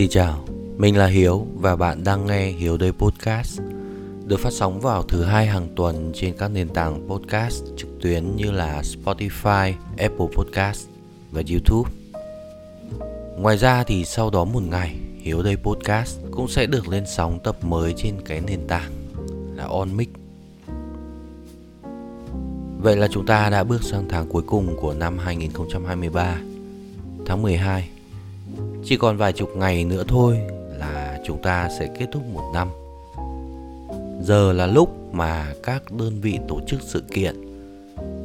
Xin chào, mình là Hiếu và bạn đang nghe Hiếu Đây Podcast được phát sóng vào thứ hai hàng tuần trên các nền tảng podcast trực tuyến như là Spotify, Apple Podcast và YouTube. Ngoài ra thì sau đó một ngày, Hiếu Đây Podcast cũng sẽ được lên sóng tập mới trên cái nền tảng là OnMix. Vậy là chúng ta đã bước sang tháng cuối cùng của năm 2023, tháng 12 chỉ còn vài chục ngày nữa thôi là chúng ta sẽ kết thúc một năm. Giờ là lúc mà các đơn vị tổ chức sự kiện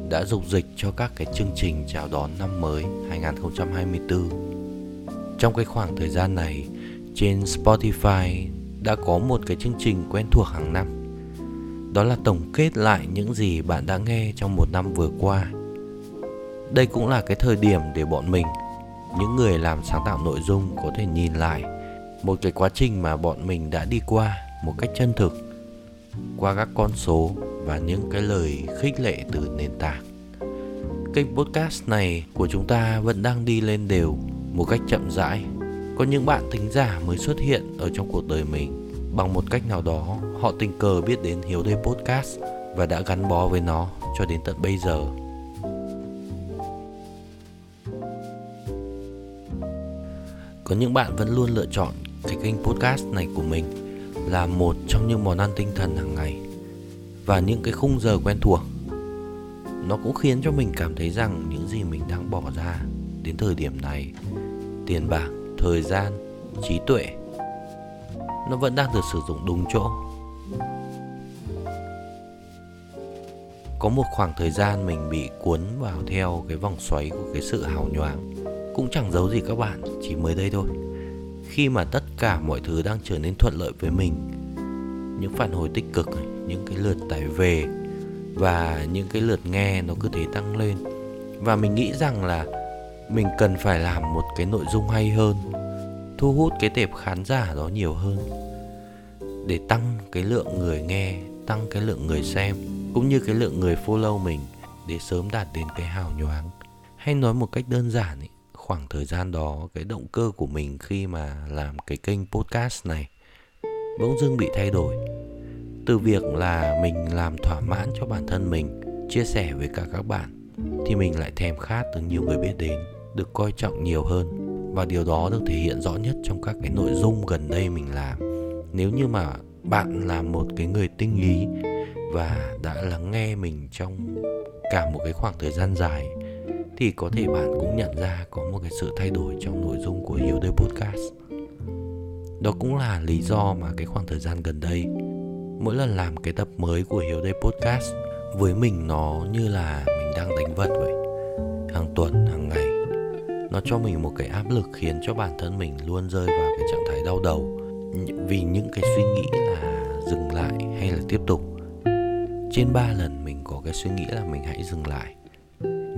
đã dục dịch cho các cái chương trình chào đón năm mới 2024. Trong cái khoảng thời gian này, trên Spotify đã có một cái chương trình quen thuộc hàng năm. Đó là tổng kết lại những gì bạn đã nghe trong một năm vừa qua. Đây cũng là cái thời điểm để bọn mình những người làm sáng tạo nội dung có thể nhìn lại một cái quá trình mà bọn mình đã đi qua một cách chân thực qua các con số và những cái lời khích lệ từ nền tảng. Kênh podcast này của chúng ta vẫn đang đi lên đều một cách chậm rãi. Có những bạn thính giả mới xuất hiện ở trong cuộc đời mình bằng một cách nào đó, họ tình cờ biết đến Hiếu Đây Podcast và đã gắn bó với nó cho đến tận bây giờ. Có những bạn vẫn luôn lựa chọn cái kênh podcast này của mình là một trong những món ăn tinh thần hàng ngày và những cái khung giờ quen thuộc. Nó cũng khiến cho mình cảm thấy rằng những gì mình đang bỏ ra đến thời điểm này, tiền bạc, thời gian, trí tuệ nó vẫn đang được sử dụng đúng chỗ. Có một khoảng thời gian mình bị cuốn vào theo cái vòng xoáy của cái sự hào nhoáng cũng chẳng giấu gì các bạn chỉ mới đây thôi. Khi mà tất cả mọi thứ đang trở nên thuận lợi với mình những phản hồi tích cực những cái lượt tải về và những cái lượt nghe nó cứ thế tăng lên. Và mình nghĩ rằng là mình cần phải làm một cái nội dung hay hơn thu hút cái tệp khán giả đó nhiều hơn để tăng cái lượng người nghe tăng cái lượng người xem cũng như cái lượng người follow mình để sớm đạt đến cái hào nhoáng. Hay nói một cách đơn giản ấy, khoảng thời gian đó, cái động cơ của mình khi mà làm cái kênh podcast này bỗng dưng bị thay đổi. Từ việc là mình làm thỏa mãn cho bản thân mình, chia sẻ với cả các bạn, thì mình lại thèm khát được nhiều người biết đến, được coi trọng nhiều hơn. Và điều đó được thể hiện rõ nhất trong các cái nội dung gần đây mình làm. Nếu như mà bạn là một cái người tinh ý và đã lắng nghe mình trong cả một cái khoảng thời gian dài thì có thể bạn cũng nhận ra có một cái sự thay đổi trong nội dung của Hiếu Đây Podcast. Đó cũng là lý do mà cái khoảng thời gian gần đây mỗi lần làm cái tập mới của Hiếu Đây Podcast với mình nó như là mình đang đánh vật vậy. Hàng tuần, hàng ngày nó cho mình một cái áp lực khiến cho bản thân mình luôn rơi vào cái trạng thái đau đầu vì những cái suy nghĩ là dừng lại hay là tiếp tục trên ba lần mình có cái suy nghĩ là mình hãy dừng lại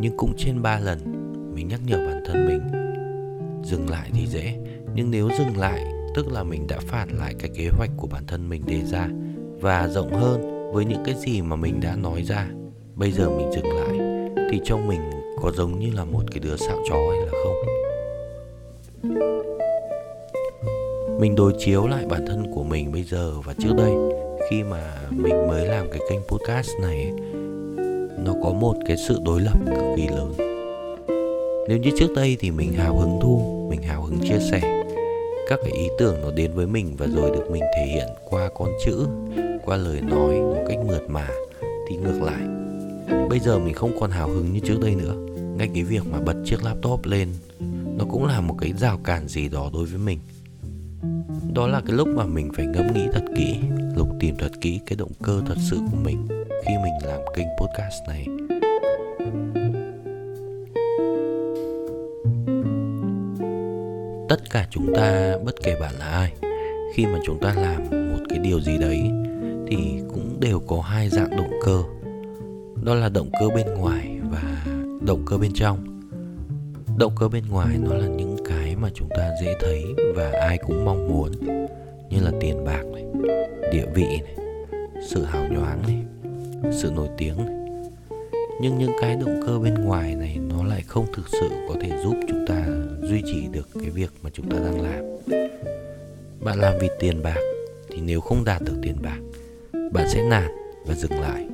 nhưng cũng trên ba lần, mình nhắc nhở bản thân mình, dừng lại thì dễ. Nhưng nếu dừng lại, tức là mình đã phản lại cái kế hoạch của bản thân mình đề ra và rộng hơn với những cái gì mà mình đã nói ra, bây giờ mình dừng lại thì trong mình có giống như là một cái đứa xạo chó hay là không? Mình đối chiếu lại bản thân của mình bây giờ và trước đây, khi mà mình mới làm cái kênh podcast này nó có một cái sự đối lập cực kỳ lớn. Nếu như trước đây thì mình hào hứng thu, mình hào hứng chia sẻ, các cái ý tưởng nó đến với mình và rồi được mình thể hiện qua con chữ, qua lời nói một cách mượt mà thì ngược lại. Bây giờ mình không còn hào hứng như trước đây nữa. Ngay cái việc mà bật chiếc laptop lên, nó cũng là một cái rào cản gì đó đối với mình. Đó là cái lúc mà mình phải ngẫm nghĩ thật kỹ, lục tìm thật kỹ cái động cơ thật sự của mình khi mình làm kênh podcast này. Tất cả chúng ta, bất kể bạn là ai, khi mà chúng ta làm một cái điều gì đấy, thì cũng đều có hai dạng động cơ. Đó là động cơ bên ngoài và động cơ bên trong. Động cơ bên ngoài nó là những cái mà chúng ta dễ thấy và ai cũng mong muốn, như là tiền bạc này, địa vị này, sự hào nhoáng này sự nổi tiếng nhưng những cái động cơ bên ngoài này nó lại không thực sự có thể giúp chúng ta duy trì được cái việc mà chúng ta đang làm. Bạn làm vì tiền bạc thì nếu không đạt được tiền bạc, bạn sẽ nản và dừng lại.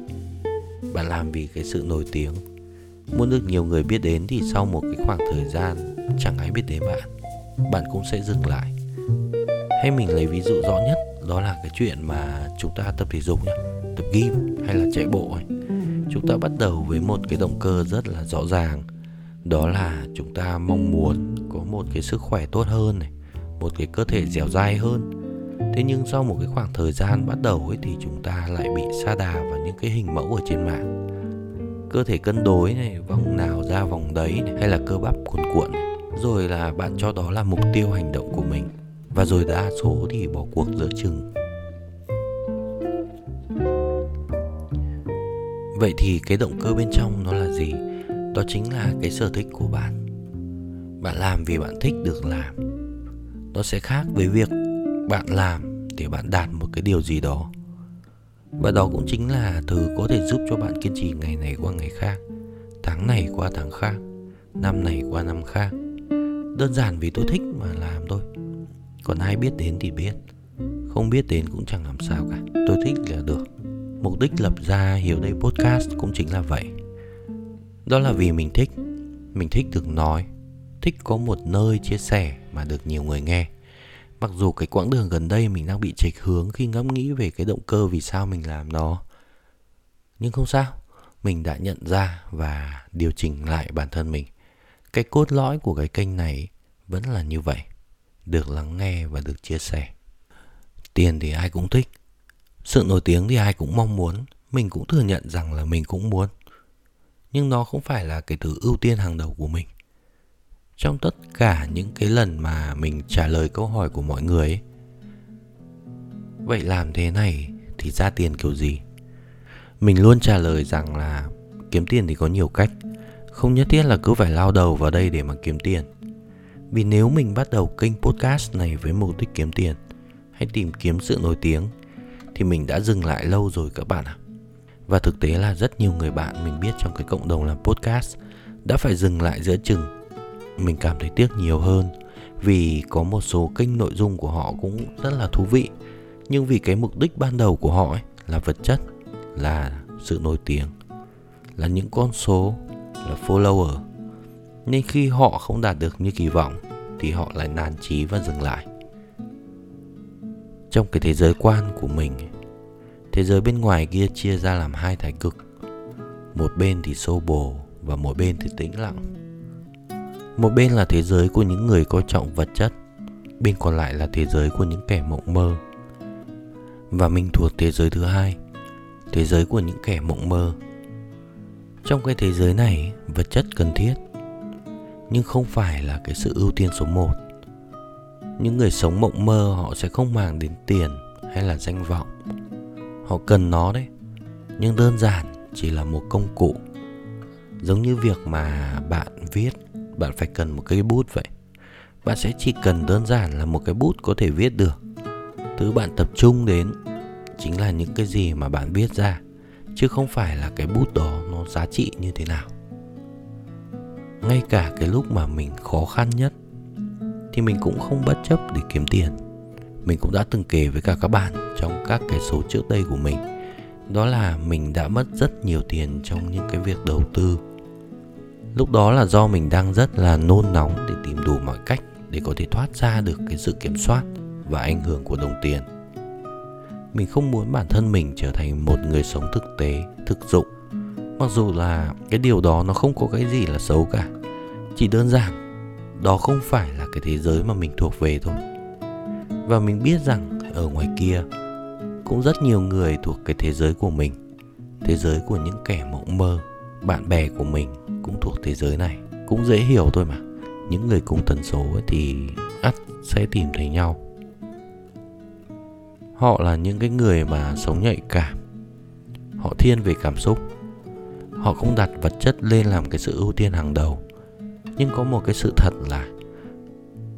Bạn làm vì cái sự nổi tiếng. Muốn được nhiều người biết đến thì sau một cái khoảng thời gian chẳng ai biết đến bạn bạn cũng sẽ dừng lại. Hay mình lấy ví dụ rõ nhất, đó là cái chuyện mà chúng ta tập thể dục nhá tập gym hay là chạy bộ ấy chúng ta bắt đầu với một cái động cơ rất là rõ ràng. Đó là chúng ta mong muốn có một cái sức khỏe tốt hơn này một cái cơ thể dẻo dai hơn. Thế nhưng sau một cái khoảng thời gian bắt đầu ấy thì chúng ta lại bị sa đà vào những cái hình mẫu ở trên mạng. Cơ thể cân đối này vòng nào ra vòng đấy này, hay là cơ bắp cuồn cuộn này. rồi là bạn cho đó là mục tiêu hành động của mình. Và rồi đa số thì bỏ cuộc giữa chừng vậy thì cái động cơ bên trong nó là gì? Đó chính là cái sở thích của bạn. Bạn làm vì bạn thích được làm. Nó sẽ khác với việc bạn làm để bạn đạt một cái điều gì đó. Và đó cũng chính là thứ có thể giúp cho bạn kiên trì ngày này qua ngày khác, tháng này qua tháng khác, năm này qua năm khác. Đơn giản vì tôi thích mà làm thôi. Còn ai biết đến thì biết. Không biết đến cũng chẳng làm sao cả. Tôi thích là được mục đích lập ra hiểu đây podcast cũng chính là vậy. Đó là vì mình thích. Mình thích được nói. Thích có một nơi chia sẻ mà được nhiều người nghe. Mặc dù cái quãng đường gần đây mình đang bị chệch hướng khi ngẫm nghĩ về cái động cơ vì sao mình làm nó. Nhưng không sao. Mình đã nhận ra và điều chỉnh lại bản thân mình. Cái cốt lõi của cái kênh này vẫn là như vậy. Được lắng nghe và được chia sẻ. Tiền thì ai cũng thích sự nổi tiếng thì ai cũng mong muốn mình cũng thừa nhận rằng là mình cũng muốn. Nhưng nó không phải là cái thứ ưu tiên hàng đầu của mình. Trong tất cả những cái lần mà mình trả lời câu hỏi của mọi người ấy, vậy làm thế này thì ra tiền kiểu gì? Mình luôn trả lời rằng là kiếm tiền thì có nhiều cách. Không nhất thiết là cứ phải lao đầu vào đây để mà kiếm tiền. Vì nếu mình bắt đầu kênh podcast này với mục đích kiếm tiền hay tìm kiếm sự nổi tiếng thì mình đã dừng lại lâu rồi các bạn ạ. À. Và thực tế là rất nhiều người bạn mình biết trong cái cộng đồng làm podcast đã phải dừng lại giữa chừng mình cảm thấy tiếc nhiều hơn vì có một số kênh nội dung của họ cũng rất là thú vị nhưng vì cái mục đích ban đầu của họ ấy là vật chất, là sự nổi tiếng, là những con số, là follower nên khi họ không đạt được như kỳ vọng thì họ lại nản chí và dừng lại trong cái thế giới quan của mình thế giới bên ngoài kia chia ra làm hai thái cực. Một bên thì xô bồ và một bên thì tĩnh lặng. Một bên là thế giới của những người coi trọng vật chất, bên còn lại là thế giới của những kẻ mộng mơ. Và mình thuộc thế giới thứ hai, thế giới của những kẻ mộng mơ. Trong cái thế giới này, vật chất cần thiết, nhưng không phải là cái sự ưu tiên số một những người sống mộng mơ, họ sẽ không màng đến tiền hay là danh vọng. Họ cần nó đấy, nhưng đơn giản chỉ là một công cụ. Giống như việc mà bạn viết, bạn phải cần một cây bút vậy. Bạn sẽ chỉ cần đơn giản là một cái bút có thể viết được. Thứ bạn tập trung đến chính là những cái gì mà bạn viết ra, chứ không phải là cái bút đó nó giá trị như thế nào. Ngay cả cái lúc mà mình khó khăn nhất thì mình cũng không bất chấp để kiếm tiền. Mình cũng đã từng kể với cả các bạn trong các cái số trước đây của mình, đó là mình đã mất rất nhiều tiền trong những cái việc đầu tư. Lúc đó là do mình đang rất là nôn nóng để tìm đủ mọi cách để có thể thoát ra được cái sự kiểm soát và ảnh hưởng của đồng tiền. Mình không muốn bản thân mình trở thành một người sống thực tế, thực dụng. Mặc dù là cái điều đó nó không có cái gì là xấu cả, chỉ đơn giản đó không phải là cái thế giới mà mình thuộc về thôi. Và mình biết rằng ở ngoài kia cũng rất nhiều người thuộc cái thế giới của mình, thế giới của những kẻ mộng mơ, bạn bè của mình cũng thuộc thế giới này. Cũng dễ hiểu thôi mà. Những người cùng tần số ấy thì ắt sẽ tìm thấy nhau. Họ là những cái người mà sống nhạy cảm. Họ thiên về cảm xúc. Họ không đặt vật chất lên làm cái sự ưu tiên hàng đầu nhưng có một cái sự thật là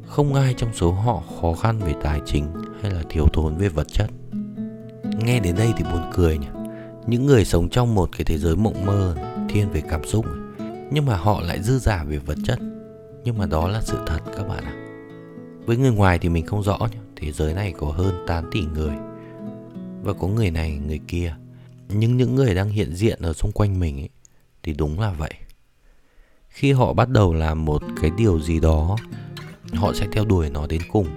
không ai trong số họ khó khăn về tài chính hay là thiếu thốn về vật chất. Nghe đến đây thì buồn cười nhỉ. Những người sống trong một cái thế giới mộng mơ thiên về cảm xúc nhưng mà họ lại dư giả về vật chất. Nhưng mà đó là sự thật các bạn ạ. Với người ngoài thì mình không rõ nhé thế giới này có hơn 8 tỷ người và có người này người kia. Nhưng những người đang hiện diện ở xung quanh mình ấy, thì đúng là vậy khi họ bắt đầu làm một cái điều gì đó, họ sẽ theo đuổi nó đến cùng.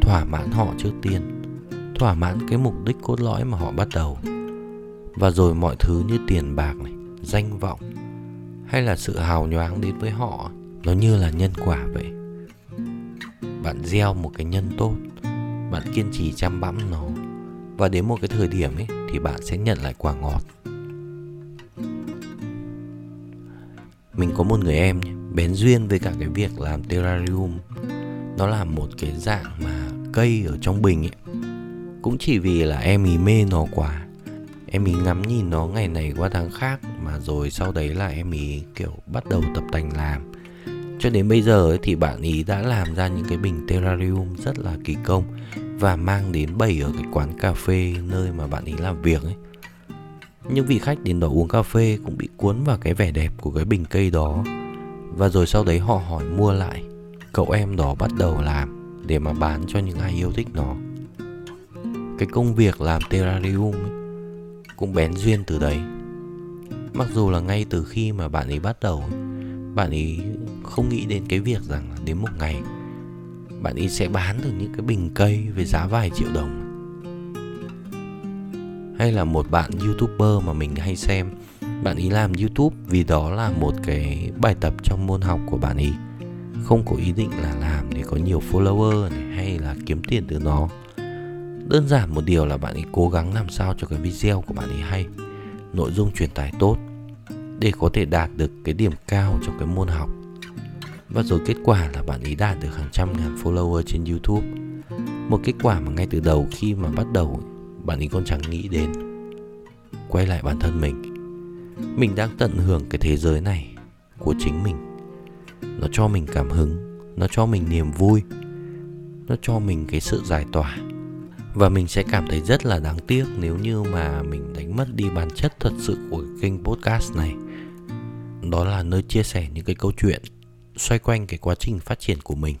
Thỏa mãn họ trước tiên, thỏa mãn cái mục đích cốt lõi mà họ bắt đầu. Và rồi mọi thứ như tiền bạc này, danh vọng, hay là sự hào nhoáng đến với họ, nó như là nhân quả vậy. Bạn gieo một cái nhân tốt, bạn kiên trì chăm bẵm nó. Và đến một cái thời điểm ấy, thì bạn sẽ nhận lại quả ngọt. Mình có một người em nhé, bén duyên với cả cái việc làm terrarium. Nó là một cái dạng mà cây ở trong bình ấy. Cũng chỉ vì là em ý mê nó quá em ý ngắm nhìn nó ngày này qua tháng khác mà rồi sau đấy là em ý kiểu bắt đầu tập tành làm. Cho đến bây giờ ấy, thì bạn ý đã làm ra những cái bình terrarium rất là kỳ công và mang đến bày ở cái quán cà phê nơi mà bạn ý làm việc ấy những vị khách đến đó uống cà phê cũng bị cuốn vào cái vẻ đẹp của cái bình cây đó. Và rồi sau đấy họ hỏi mua lại. Cậu em đó bắt đầu làm để mà bán cho những ai yêu thích nó. Cái công việc làm terrarium ấy, cũng bén duyên từ đấy. Mặc dù là ngay từ khi mà bạn ấy bắt đầu bạn ấy không nghĩ đến cái việc rằng đến một ngày bạn ấy sẽ bán được những cái bình cây với giá vài triệu đồng hay là một bạn youtuber mà mình hay xem. Bạn ấy làm youtube vì đó là một cái bài tập trong môn học của bạn ấy không có ý định là làm để có nhiều follower này, hay là kiếm tiền từ nó. Đơn giản một điều là bạn ấy cố gắng làm sao cho cái video của bạn ấy hay, nội dung truyền tải tốt, để có thể đạt được cái điểm cao trong cái môn học. Và rồi kết quả là bạn ấy đạt được hàng trăm ngàn follower trên youtube. Một kết quả mà ngay từ đầu khi mà bắt đầu bạn ấy còn chẳng nghĩ đến. Quay lại bản thân mình mình đang tận hưởng cái thế giới này của chính mình. Nó cho mình cảm hứng, nó cho mình niềm vui, nó cho mình cái sự giải tỏa. Và mình sẽ cảm thấy rất là đáng tiếc nếu như mà mình đánh mất đi bản chất thật sự của kênh podcast này. Đó là nơi chia sẻ những cái câu chuyện xoay quanh cái quá trình phát triển của mình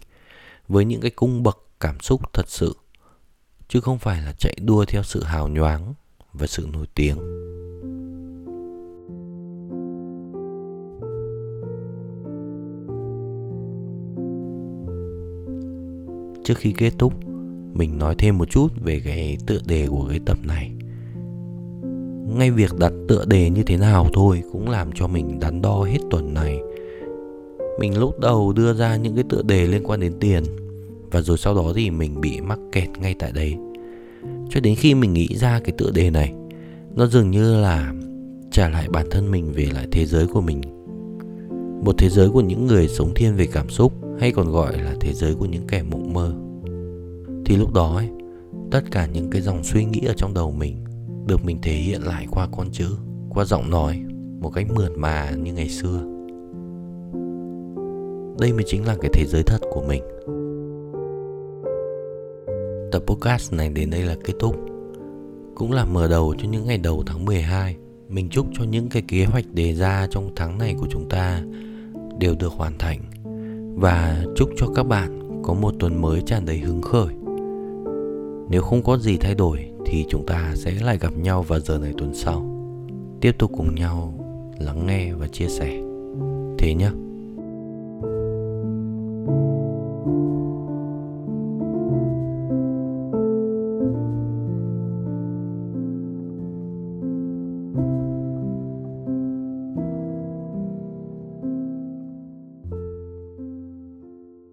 với những cái cung bậc cảm xúc thật sự chứ không phải là chạy đua theo sự hào nhoáng và sự nổi tiếng. Trước khi kết thúc, mình nói thêm một chút về cái tựa đề của cái tập này. Ngay việc đặt tựa đề như thế nào thôi cũng làm cho mình đắn đo hết tuần này. Mình lúc đầu đưa ra những cái tựa đề liên quan đến tiền và rồi sau đó thì mình bị mắc kẹt ngay tại đấy cho đến khi mình nghĩ ra cái tựa đề này nó dường như là trả lại bản thân mình về lại thế giới của mình. Một thế giới của những người sống thiên về cảm xúc hay còn gọi là thế giới của những kẻ mộng mơ. Thì lúc đó ấy, tất cả những cái dòng suy nghĩ ở trong đầu mình được mình thể hiện lại qua con chữ qua giọng nói một cách mượt mà như ngày xưa. Đây mới chính là cái thế giới thật của mình. Tập podcast này đến đây là kết thúc. Cũng là mở đầu cho những ngày đầu tháng 12 Mình chúc cho những cái kế hoạch đề ra trong tháng này của chúng ta đều được hoàn thành. Và chúc cho các bạn có một tuần mới tràn đầy hứng khởi. Nếu không có gì thay đổi thì chúng ta sẽ lại gặp nhau vào giờ này tuần sau. Tiếp tục cùng nhau lắng nghe và chia sẻ. Thế nhé